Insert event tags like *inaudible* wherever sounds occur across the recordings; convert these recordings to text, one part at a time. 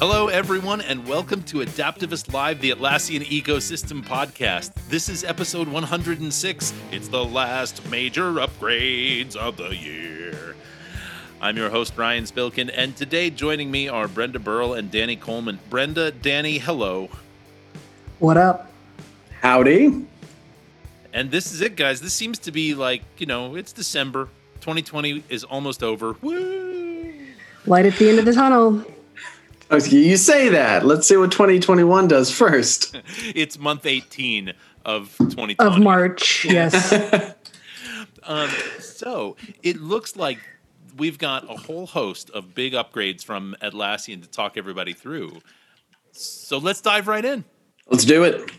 Hello, everyone, and welcome to Adaptavist Live, the Atlassian Ecosystem Podcast. This is episode 106. It's the last major upgrades of the year. I'm your host, Ryan Spilkin, and today joining me are Brenda Burrell and Danny Coleman. Brenda, Danny, hello. What up? Howdy. And this is it, guys. This seems to be like, you know, it's December. 2020 is almost over. Woo! Light at the end of the tunnel. You say that. Let's see what 2021 does first. *laughs* it's month 18 of 2020. Of March, yes. *laughs* um, so it looks like we've got a whole host of big upgrades from Atlassian to talk everybody through. So let's dive right in. Let's do it.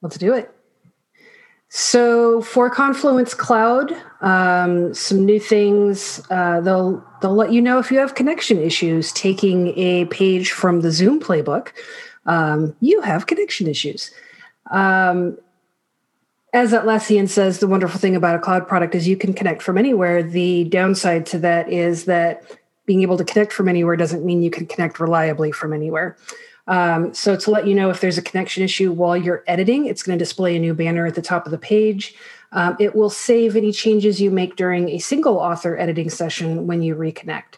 Let's do it. So for Confluence Cloud, um, some new things. Uh, they'll they'll let you know if you have connection issues. Taking a page from the Zoom playbook, um, you have connection issues. Um, as Atlassian says, the wonderful thing about a cloud product is you can connect from anywhere. The downside to that is that being able to connect from anywhere doesn't mean you can connect reliably from anywhere. Um, so to let you know if there's a connection issue while you're editing, it's going to display a new banner at the top of the page. Um, it will save any changes you make during a single author editing session when you reconnect.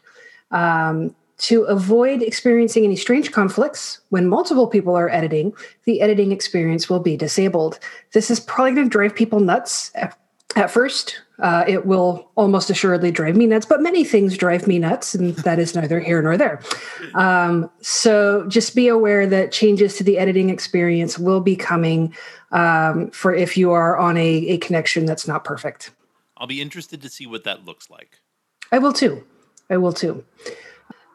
Um, to avoid experiencing any strange conflicts when multiple people are editing, the editing experience will be disabled. This is probably going to drive people nuts at first, uh, it will almost assuredly drive me nuts, but many things drive me nuts, and that is neither here nor there. Um, so just be aware that changes to the editing experience will be coming um, for if you are on a, a connection that's not perfect. I'll be interested to see what that looks like. I will too. I will too.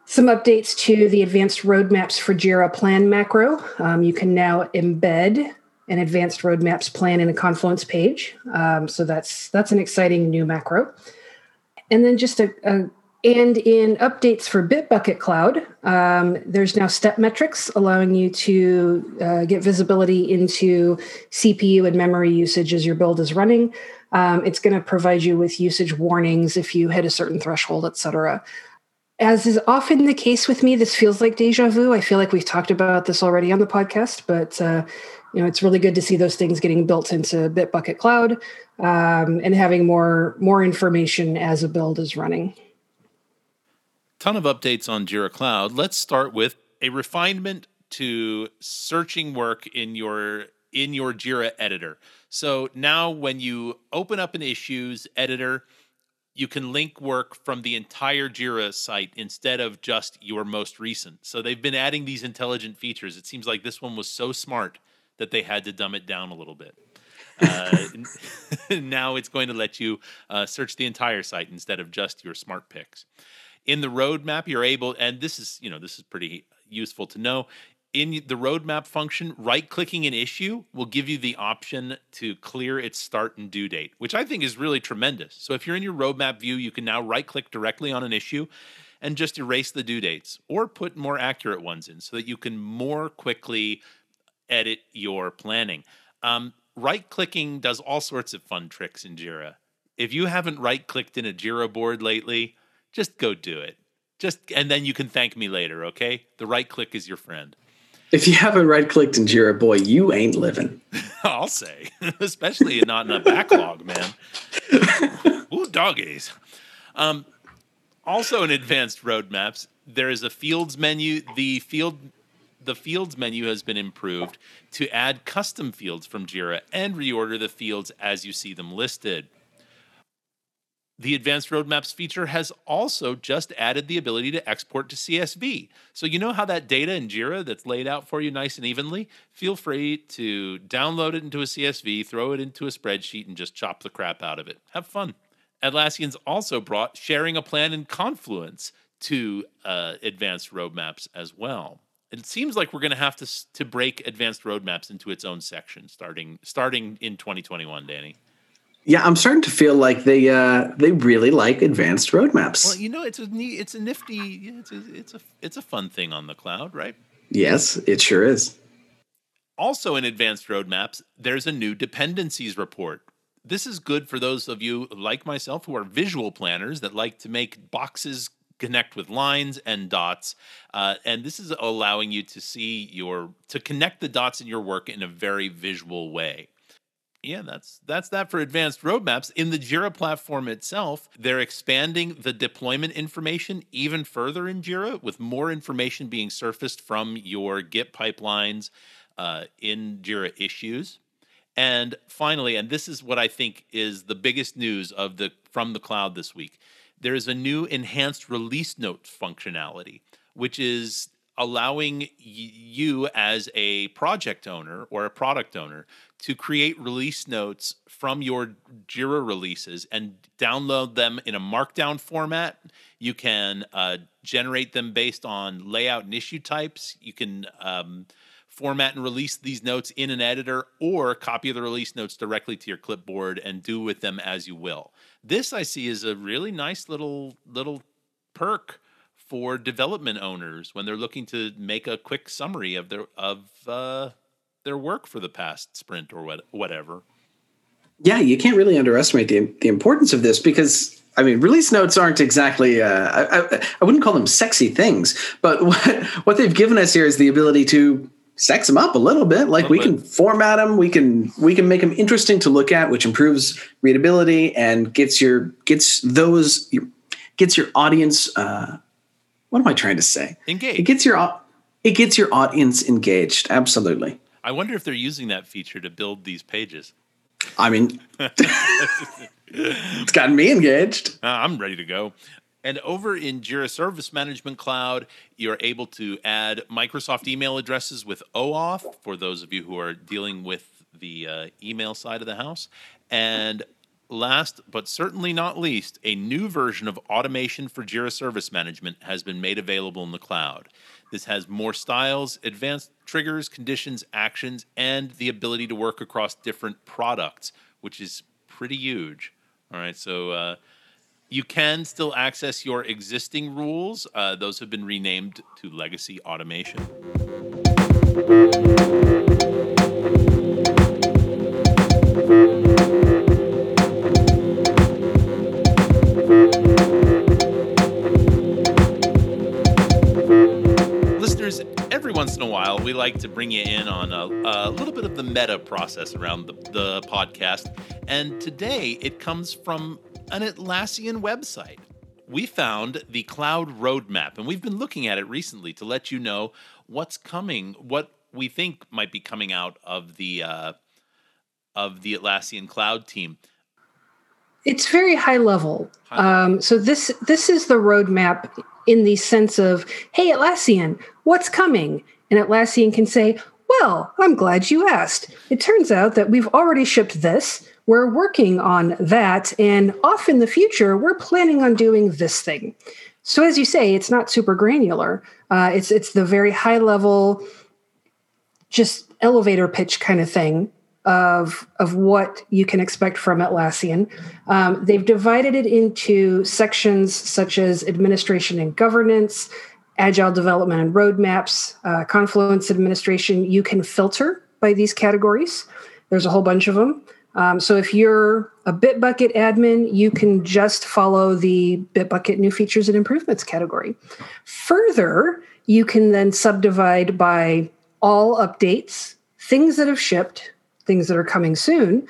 Some updates to the advanced roadmaps for Jira Plan macro. Um, you can now embed an advanced roadmaps plan in a Confluence page. Um, so that's that's an exciting new macro. And then just a, a and in updates for Bitbucket Cloud, um, there's now step metrics allowing you to uh, get visibility into CPU and memory usage as your build is running. Um, it's going to provide you with usage warnings if you hit a certain threshold, et cetera. As is often the case with me, this feels like deja vu. I feel like we've talked about this already on the podcast, but uh, you know it's really good to see those things getting built into bitbucket cloud um, and having more more information as a build is running ton of updates on jira cloud let's start with a refinement to searching work in your in your jira editor so now when you open up an issues editor you can link work from the entire Jira site instead of just your most recent. So they've been adding these intelligent features. It seems like this one was so smart that they had to dumb it down a little bit. *laughs* Uh, *laughs* now it's going to let you uh, search the entire site instead of just your smart picks. In the roadmap, you're able, and this is you know this is pretty useful to know. In the roadmap function, right-clicking an issue will give you the option to clear its start and due date, which I think is really tremendous. So if you're in your roadmap view, you can now right-click directly on an issue and just erase the due dates or put more accurate ones in so that you can more quickly edit your planning. Um, right clicking does all sorts of fun tricks in Jira. If you haven't right clicked in a Jira board lately, just go do it. Just and then you can thank me later, okay? The right click is your friend. If you haven't right clicked in Jira, boy, you ain't living. *laughs* I'll say, *laughs* especially not in a backlog, man. *laughs* Ooh, doggies. Um, also, in advanced roadmaps, there is a fields menu. The field the fields menu has been improved to add custom fields from Jira and reorder the fields as you see them listed. The Advanced Roadmaps feature has also just added the ability to export to CSV. So, you know how that data in Jira that's laid out for you nice and evenly? Feel free to download it into a CSV, throw it into a spreadsheet, and just chop the crap out of it. Have fun. Atlassian's also brought sharing a plan in Confluence to uh, Advanced Roadmaps as well it seems like we're going to have to to break advanced roadmaps into its own section starting starting in 2021 danny. Yeah i'm starting to feel like they uh they really like advanced roadmaps. Well you know it's a neat it's a nifty it's a it's a it's a fun thing on the cloud right? Yes it sure is. Also in advanced roadmaps there's a new dependencies report. This is good for those of you like myself who are visual planners that like to make boxes connect with lines and dots, uh, and this is allowing you to see your to connect the dots in your work in a very visual way yeah, that's that's that for advanced roadmaps. In the Jira platform itself, they're expanding the deployment information even further in Jira, with more information being surfaced from your Git pipelines uh, in Jira issues. And finally, and this is what I think is the biggest news of the from the cloud this week, there is a new enhanced release notes functionality, which is allowing you as a project owner or a product owner to create release notes from your Jira releases and download them in a markdown format. You can uh, generate them based on layout and issue types. You can um, format and release these notes in an editor or copy the release notes directly to your clipboard and do with them as you will. This I see is a really nice little little perk for development owners when they're looking to make a quick summary of their of uh, their work for the past sprint or what, whatever. Yeah, you can't really underestimate the the importance of this because I mean, release notes aren't exactly uh, I, I, I wouldn't call them sexy things, but *laughs* what what they've given us here is the ability to sex them up a little bit. Like we can format them, we can we can make them interesting to look at, which improves readability and gets your gets those gets your audience uh, what am I trying to say? Engaged. It gets your it gets your audience engaged. Absolutely. I wonder if they're using that feature to build these pages. I mean, *laughs* it's gotten me engaged. Uh, I'm ready to go. And over in Jira Service Management Cloud, you're able to add Microsoft email addresses with OAuth for those of you who are dealing with the uh, email side of the house. And last but certainly not least, a new version of automation for Jira Service Management has been made available in the cloud. This has more styles, advanced triggers, conditions, actions, and the ability to work across different products, which is pretty huge. All right, so uh, you can still access your existing rules. Uh, those have been renamed to Legacy Automation. Listeners, every once in a while, we like to bring you in on a, a little bit of the meta process around the, the podcast. And today it comes from an Atlassian website. We found the cloud roadmap, and we've been looking at it recently to let you know what's coming, what we think might be coming out of the uh, of the Atlassian cloud team. It's very high level. High level. Um, so this this is the roadmap in the sense of, hey, Atlassian, what's coming? And Atlassian can say, well, I'm glad you asked. It turns out that we've already shipped this. We're working on that. And off in the future, we're planning on doing this thing. So as you say, it's not super granular. Uh, it's it's the very high level, just elevator pitch kind of thing of of what you can expect from Atlassian. Um, they've divided it into sections such as administration and governance, agile development and roadmaps, uh, Confluence administration. You can filter by these categories. There's a whole bunch of them. Um, so if you're a Bitbucket admin, you can just follow the Bitbucket new features and improvements category. Further, you can then subdivide by all updates, things that have shipped, things that are coming soon,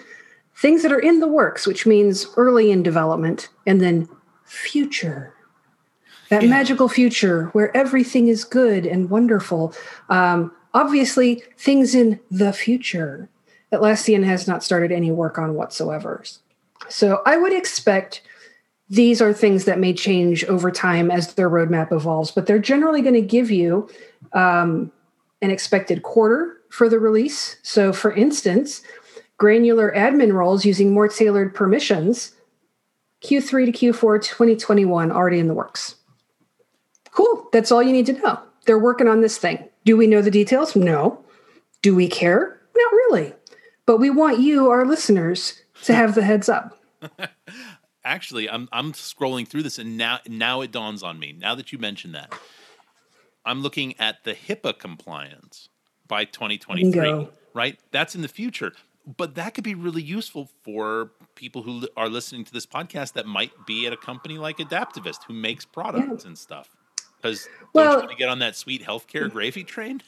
things that are in the works, which means early in development, and then future. That yeah. magical future where everything is good and wonderful. Um, obviously, things in the future. Atlassian has not started any work on whatsoever. So I would expect these are things that may change over time as their roadmap evolves, but they're generally going to give you um, an expected quarter for the release. So, for instance, granular admin roles using more tailored permissions, Q3 to Q4 2021 already in the works. Cool. That's all you need to know. They're working on this thing. Do we know the details? No. Do we care? Not really. But we want you, our listeners, to have the heads up. *laughs* Actually, I'm I'm scrolling through this and now now it dawns on me. Now that you mentioned that. I'm looking at the HIPAA compliance by 2023, Bingo. right? That's in the future. but that could be really useful for people who are listening to this podcast that might be at a company like Adaptavist who makes products and stuff. Because Well- don't you want to get on that sweet healthcare gravy train?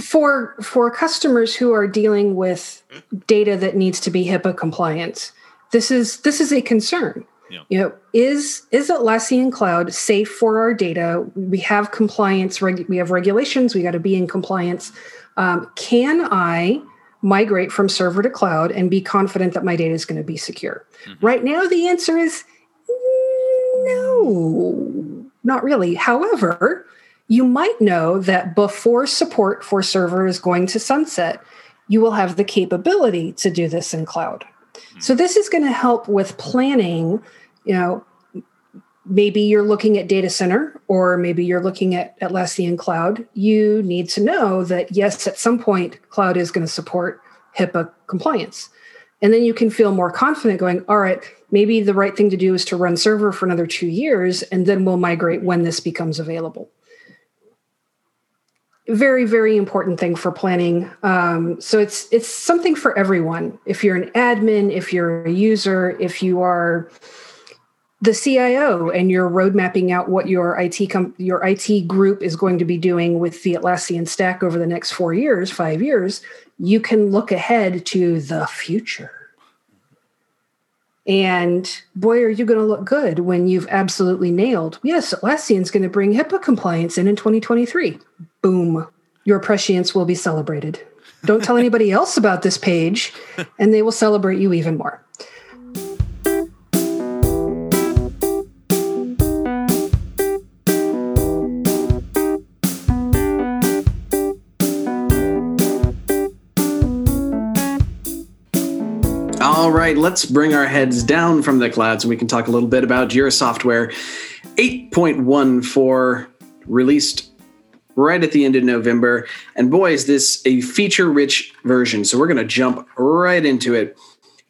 For for customers who are dealing with data that needs to be HIPAA compliant, this is this is a concern. Yeah. You know, is is Atlassian Cloud safe for our data? We have compliance. Reg, we have regulations. We got to be in compliance. Um, can I migrate from server to cloud and be confident that my data is going to be secure? Right now, the answer is no, not really. However, you might know that before support for server is going to sunset, you will have the capability to do this in cloud. Hmm. So this is going to help with planning, you know, maybe you're looking at data center or maybe you're looking at Atlassian cloud. You need to know that yes, at some point cloud is going to support HIPAA compliance. And then you can feel more confident going, all right, maybe the right thing to do is to run server for another two years, and then we'll migrate when this becomes available. Very, very important thing for planning. Um, so it's it's something for everyone. If you're an admin, if you're a user, if you are the CIO and you're road mapping out what your IT com- your IT group is going to be doing with the Atlassian stack over the next four years, five years, you can look ahead to the future. And boy, are you going to look good when you've absolutely nailed. Yes, Atlassian's going to bring HIPAA compliance in in 2023. Boom, your prescience will be celebrated. Don't tell anybody *laughs* else about this page, and they will celebrate you even more. All right, let's bring our heads down from the clouds and we can talk a little bit about Jira Software 8.14 released right at the end of November. And boy, is this a feature rich version. So we're going to jump right into it.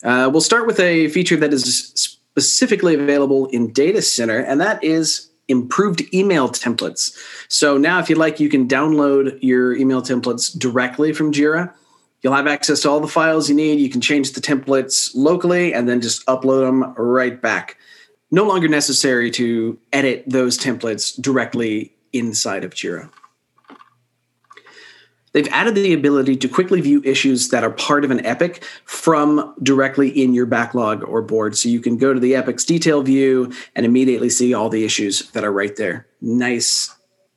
Uh, we'll start with a feature that is specifically available in Data Center, and that is improved email templates. So now, if you'd like, you can download your email templates directly from Jira. You'll have access to all the files you need. You can change the templates locally and then just upload them right back. No longer necessary to edit those templates directly inside of Jira. They've added the ability to quickly view issues that are part of an epic from directly in your backlog or board. So you can go to the epic's detail view and immediately see all the issues that are right there. Nice.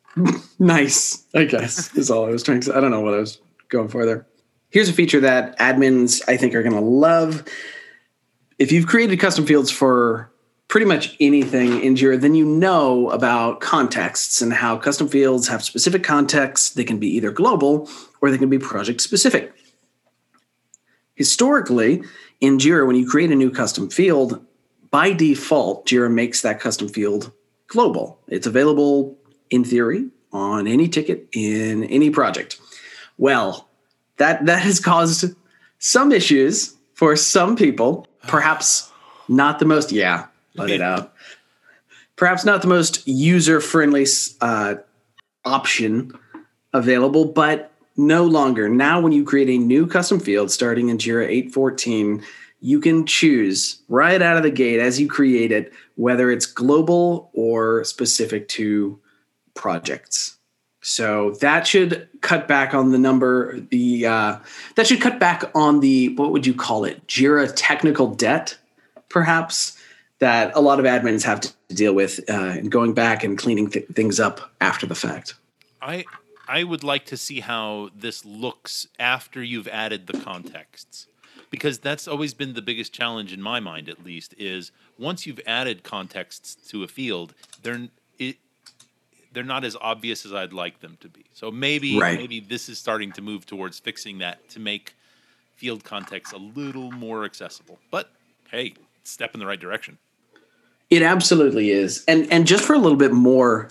*laughs* nice, I guess, is all I was trying to say. I don't know what I was going for there. Here's a feature that admins I think are going to love. If you've created custom fields for pretty much anything in Jira, then you know about contexts and how custom fields have specific contexts. They can be either global or they can be project specific. Historically, in Jira, when you create a new custom field, by default, Jira makes that custom field global. It's available in theory on any ticket in any project. Well, that that has caused some issues for some people. Perhaps not the most. Yeah, let it out. Perhaps not the most user friendly uh, option available, but no longer. Now, when you create a new custom field starting in Jira 8.14, you can choose right out of the gate as you create it whether it's global or specific to projects. So that should cut back on the number. The uh, that should cut back on the what would you call it? Jira technical debt, perhaps that a lot of admins have to deal with uh, and going back and cleaning th- things up after the fact. I I would like to see how this looks after you've added the contexts. Because that's always been the biggest challenge in my mind at least is once you've added contexts to a field, they're they're not as obvious as I'd like them to be. So maybe Right. maybe this is starting to move towards fixing that to make field context a little more accessible. But hey, step in the right direction. It absolutely is, and and just for a little bit more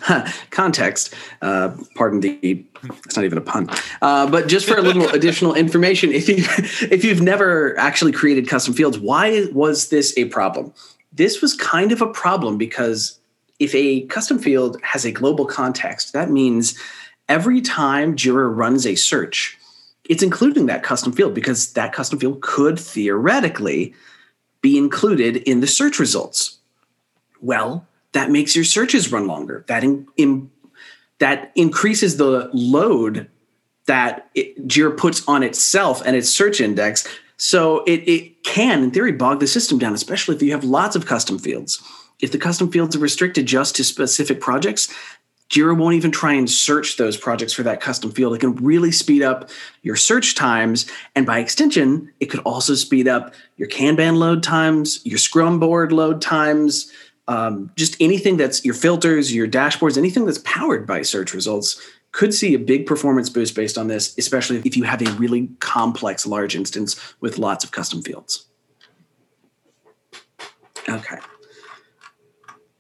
context, uh, pardon the it's not even a pun, uh, but just for a little *laughs* additional information, if you if you've never actually created custom fields, why was this a problem? This was kind of a problem because if a custom field has a global context, that means every time Jira runs a search, it's including that custom field because that custom field could theoretically be included in the search results. Well, that makes your searches run longer. That in, in that increases the load that it, Jira puts on itself and its search index. So it, it can, in theory, bog the system down, especially if you have lots of custom fields. If the custom fields are restricted just to specific projects, Jira won't even try and search those projects for that custom field. It can really speed up your search times. And by extension, it could also speed up your Kanban load times, your Scrum board load times, um, just anything that's your filters, your dashboards, anything that's powered by search results could see a big performance boost based on this, especially if you have a really complex large instance with lots of custom fields. Okay.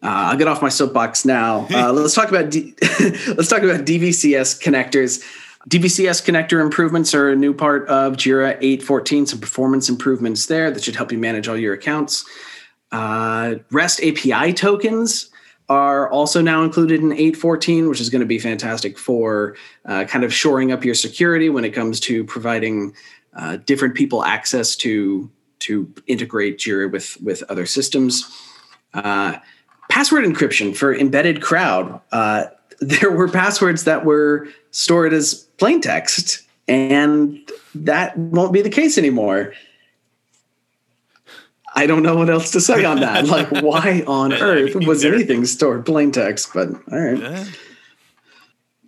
Uh, I'll get off my soapbox now. *laughs* Uh, let's talk about D- *laughs* let's talk about DVCS connectors. DVCS connector improvements are a new part of Jira 8.14. Some performance improvements there that should help you manage all your accounts. Uh, REST API tokens are also now included in 8.14, which is going to be fantastic for uh, kind of shoring up your security when it comes to providing uh, different people access to to integrate Jira with with other systems. Password encryption for embedded crowd. Uh, *laughs* there were passwords that were stored as plain text, and that won't be the case anymore. I don't know what else to say on that. *laughs* like, why on earth was anything stored plain text? But all right. Yeah.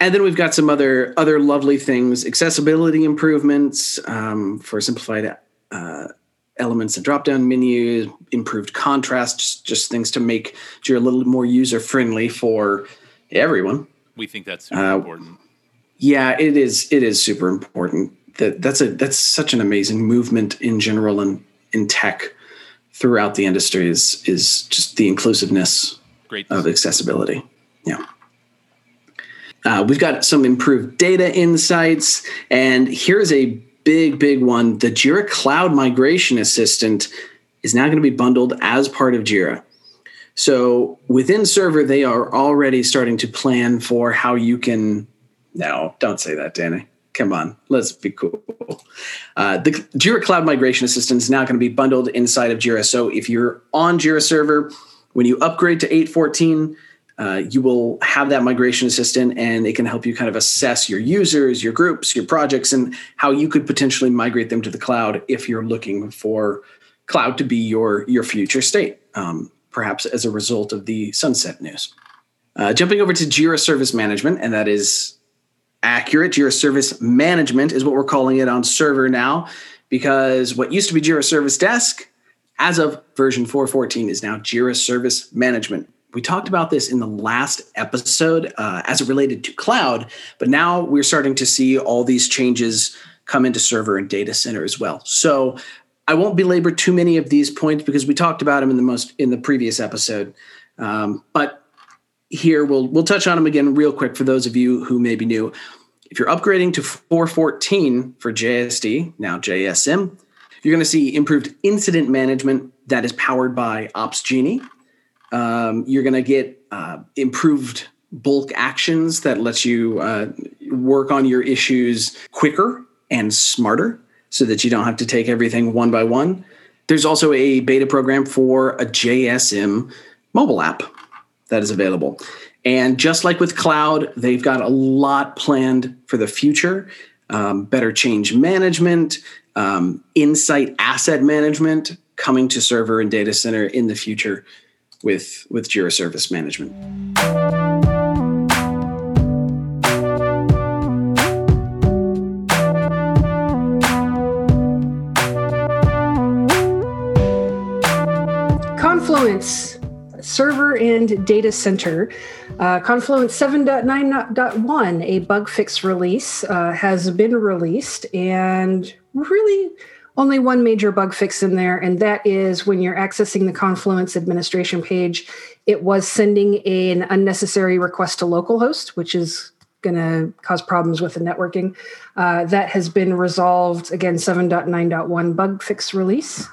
And then we've got some other other lovely things: accessibility improvements um, for simplified uh, elements and drop down menus, improved contrast, just, just things to make Jira a little more user friendly for everyone. We think that's super uh, important. Yeah, it is. It is super important. That that's a that's such an amazing movement in general and in tech throughout the industry is is just the inclusiveness Great. of accessibility. Yeah. Uh, we've got some improved data insights, and here's a big, big one. The Jira Cloud Migration Assistant is now going to be bundled as part of Jira. So within Server, they are already starting to plan for how you can. No, don't say that, Danny. Come on, let's be cool. Uh, the Jira Cloud Migration Assistant is now going to be bundled inside of Jira. So if you're on Jira Server, when you upgrade to 814, uh, you will have that migration assistant and it can help you kind of assess your users, your groups, your projects, and how you could potentially migrate them to the cloud if you're looking for cloud to be your, your future state, um, perhaps as a result of the sunset news. Uh, jumping over to Jira Service Management, and that is accurate. Jira Service Management is what we're calling it on server now, because what used to be Jira Service Desk, as of version 414, is now Jira Service Management we talked about this in the last episode uh, as it related to cloud, but now we're starting to see all these changes come into server and data center as well. So I won't belabor too many of these points because we talked about them in the most in the previous episode. Um, but here we'll we'll touch on them again real quick for those of you who may be new. If you're upgrading to 414 for JSD, now JSM, you're going to see improved incident management that is powered by OpsGenie um, you're going to get uh, improved bulk actions that lets you uh, work on your issues quicker and smarter so that you don't have to take everything one by one. There's also a beta program for a JSM mobile app that is available. And just like with cloud, they've got a lot planned for the future um, better change management, um, insight asset management coming to server and data center in the future with with Jira Service Management. Confluence server and data center. Uh, Confluence 7.9.1, a bug fix release, uh, has been released and really only one major bug fix in there, and that is when you're accessing the Confluence administration page, it was sending an unnecessary request to localhost, which is going to cause problems with the networking. Uh, that has been resolved again, 7.9.1 bug fix release.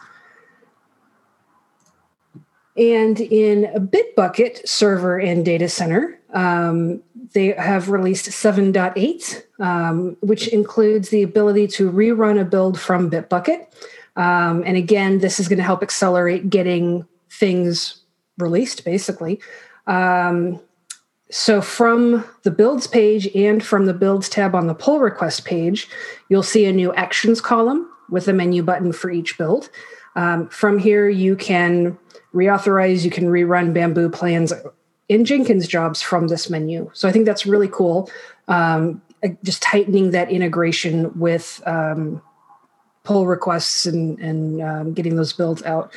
And in Bitbucket server and data center, um, they have released 7.8, um, which includes the ability to rerun a build from Bitbucket. Um, and again, this is going to help accelerate getting things released, basically. Um, so from the builds page and from the builds tab on the pull request page, you'll see a new actions column with a menu button for each build. Um, from here, you can reauthorize, you can rerun Bamboo plans in Jenkins jobs from this menu. So I think that's really cool. Um, just tightening that integration with um, pull requests and, and um, getting those builds out.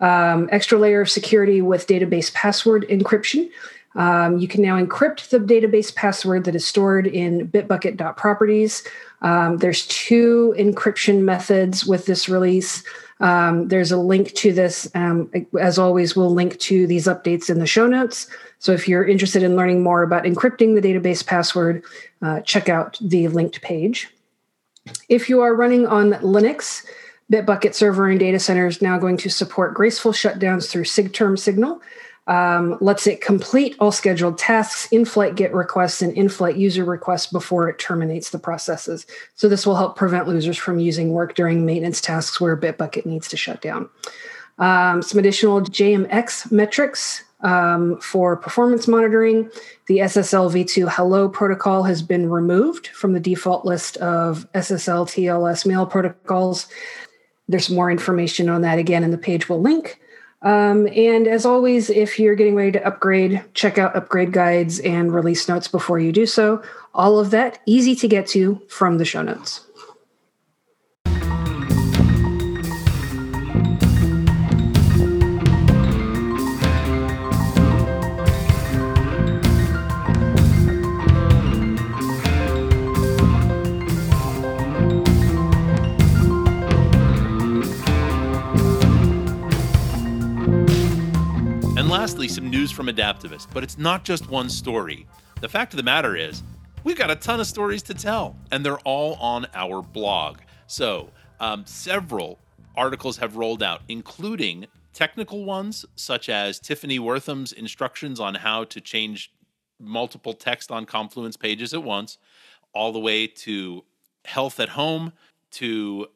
Um, extra layer of security with database password encryption. Um, you can now encrypt the database password that is stored in bitbucket.properties. Um, there's two encryption methods with this release. Um, there's a link to this. Um, as always, we'll link to these updates in the show notes. So if you're interested in learning more about encrypting the database password, uh, check out the linked page. If you are running on Linux, Bitbucket Server and Data Center is now going to support graceful shutdowns through SIGTERM signal um, lets it complete all scheduled tasks, in flight GET requests, and in flight user requests before it terminates the processes. So, this will help prevent losers from using work during maintenance tasks where Bitbucket needs to shut down. Um, some additional JMX metrics um, for performance monitoring. The SSL v2 Hello protocol has been removed from the default list of SSL TLS mail protocols. There's more information on that again in the page we'll link. Um, and as always, if you're getting ready to upgrade, check out upgrade guides and release notes before you do so. All of that easy to get to from the show notes. Lastly, some news from Adaptavist, but it's not just one story. The fact of the matter is, we've got a ton of stories to tell, and they're all on our blog. So, um, several articles have rolled out, including technical ones, such as Tiffany Wortham's instructions on how to change multiple text on Confluence pages at once, all the way to health at home to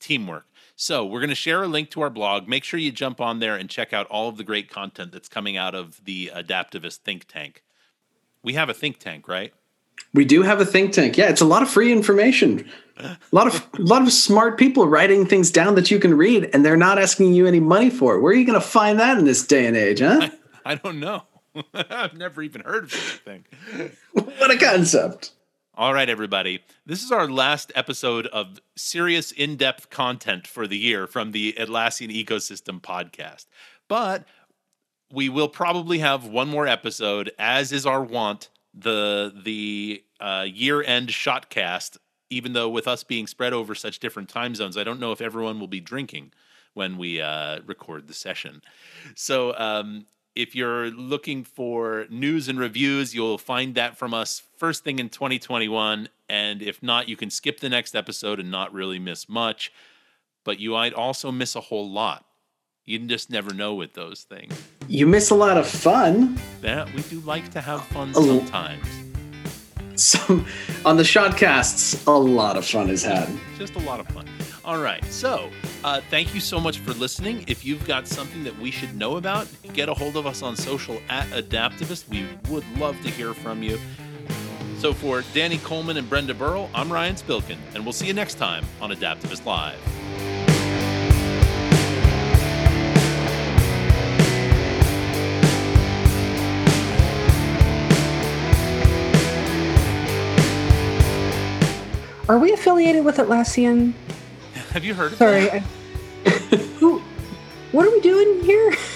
teamwork. So we're going to share a link to our blog. Make sure you jump on there and check out all of the great content that's coming out of the Adaptavist think tank. We have a think tank, right? We do have a think tank. Yeah, it's a lot of free information. A lot of a lot of smart people writing things down that you can read, and they're not asking you any money for it. Where are you going to find that in this day and age, huh? I, *laughs* I don't know. *laughs* I've never even heard of such a thing. what a concept! All right, everybody. This is our last episode of serious, in depth content for the year from the Atlassian Ecosystem podcast. But we will probably have one more episode, as is our want, the the uh, year end shotcast. Even though with us being spread over such different time zones, I don't know if everyone will be drinking when we uh, record the session. So um, if you're looking for news and reviews, you'll find that from us first thing in 2021. And if not, you can skip the next episode and not really miss much. But you might also miss a whole lot. You just never know with those things. You miss a lot of fun. Yeah, we do like to have fun sometimes. Some on the shotcasts, a lot of fun is had. Just a lot of fun. All right. So, uh, thank you so much for listening. If you've got something that we should know about, get a hold of us on social at Adaptavist. We would love to hear from you. So, for Danny Coleman and Brenda Burrell, I'm Ryan Spilkin, and we'll see you next time on Adaptavist Live. Are we affiliated with Atlassian? Have you heard? Sorry. Who, what are we doing here? *laughs*